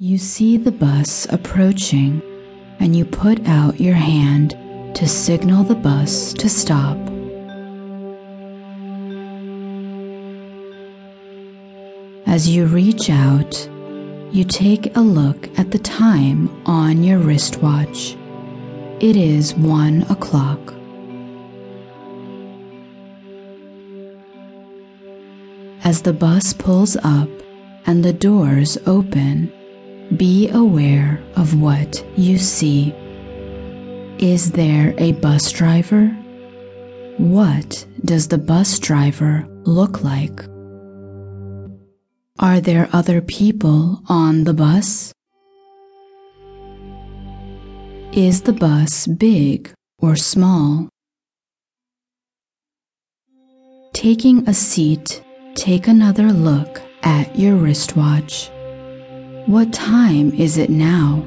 You see the bus approaching and you put out your hand to signal the bus to stop. As you reach out, you take a look at the time on your wristwatch. It is one o'clock. As the bus pulls up and the doors open, be aware of what you see. Is there a bus driver? What does the bus driver look like? Are there other people on the bus? Is the bus big or small? Taking a seat, take another look at your wristwatch. What time is it now?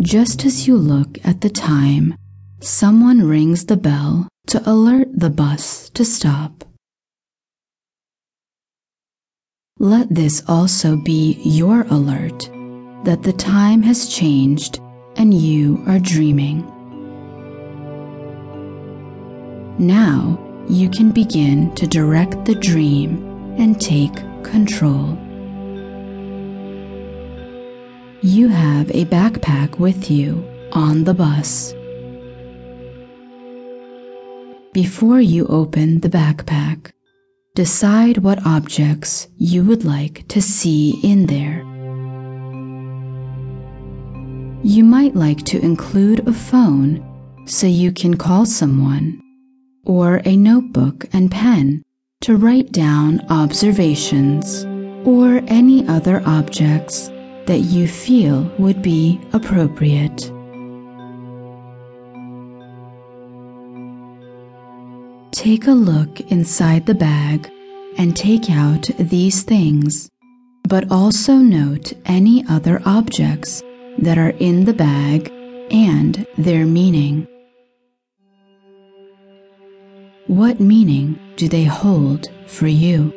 Just as you look at the time, someone rings the bell to alert the bus to stop. Let this also be your alert that the time has changed and you are dreaming. Now you can begin to direct the dream and take control. You have a backpack with you on the bus. Before you open the backpack, decide what objects you would like to see in there. You might like to include a phone so you can call someone, or a notebook and pen to write down observations or any other objects that you feel would be appropriate. Take a look inside the bag and take out these things, but also note any other objects that are in the bag and their meaning. What meaning do they hold for you?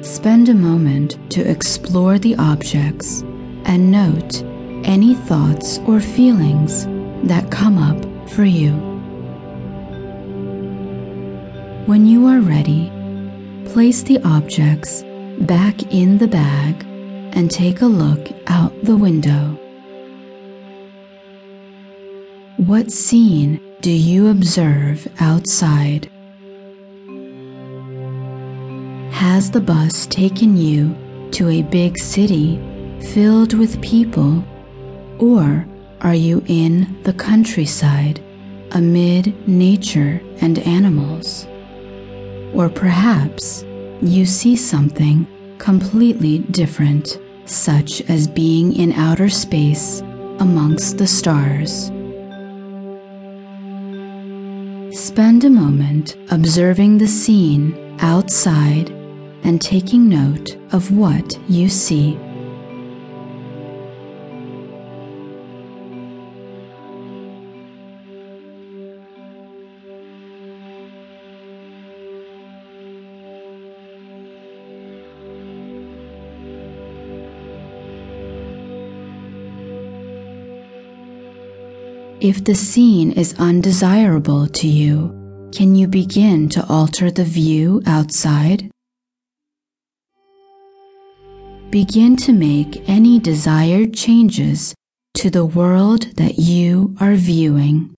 Spend a moment to explore the objects and note any thoughts or feelings that come up for you. When you are ready, place the objects back in the bag and take a look out the window. What scene do you observe outside? Has the bus taken you to a big city filled with people, or are you in the countryside amid nature and animals? Or perhaps you see something completely different, such as being in outer space amongst the stars. Spend a moment observing the scene outside and taking note of what you see. If the scene is undesirable to you, can you begin to alter the view outside? Begin to make any desired changes to the world that you are viewing.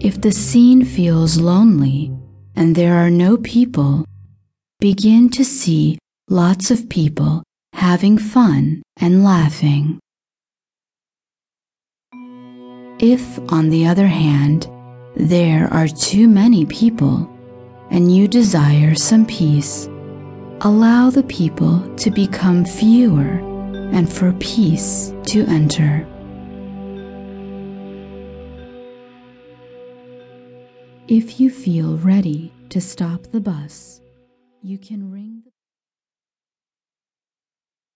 If the scene feels lonely and there are no people, begin to see lots of people having fun and laughing. If, on the other hand, there are too many people and you desire some peace, allow the people to become fewer and for peace to enter. If you feel ready to stop the bus, you can ring the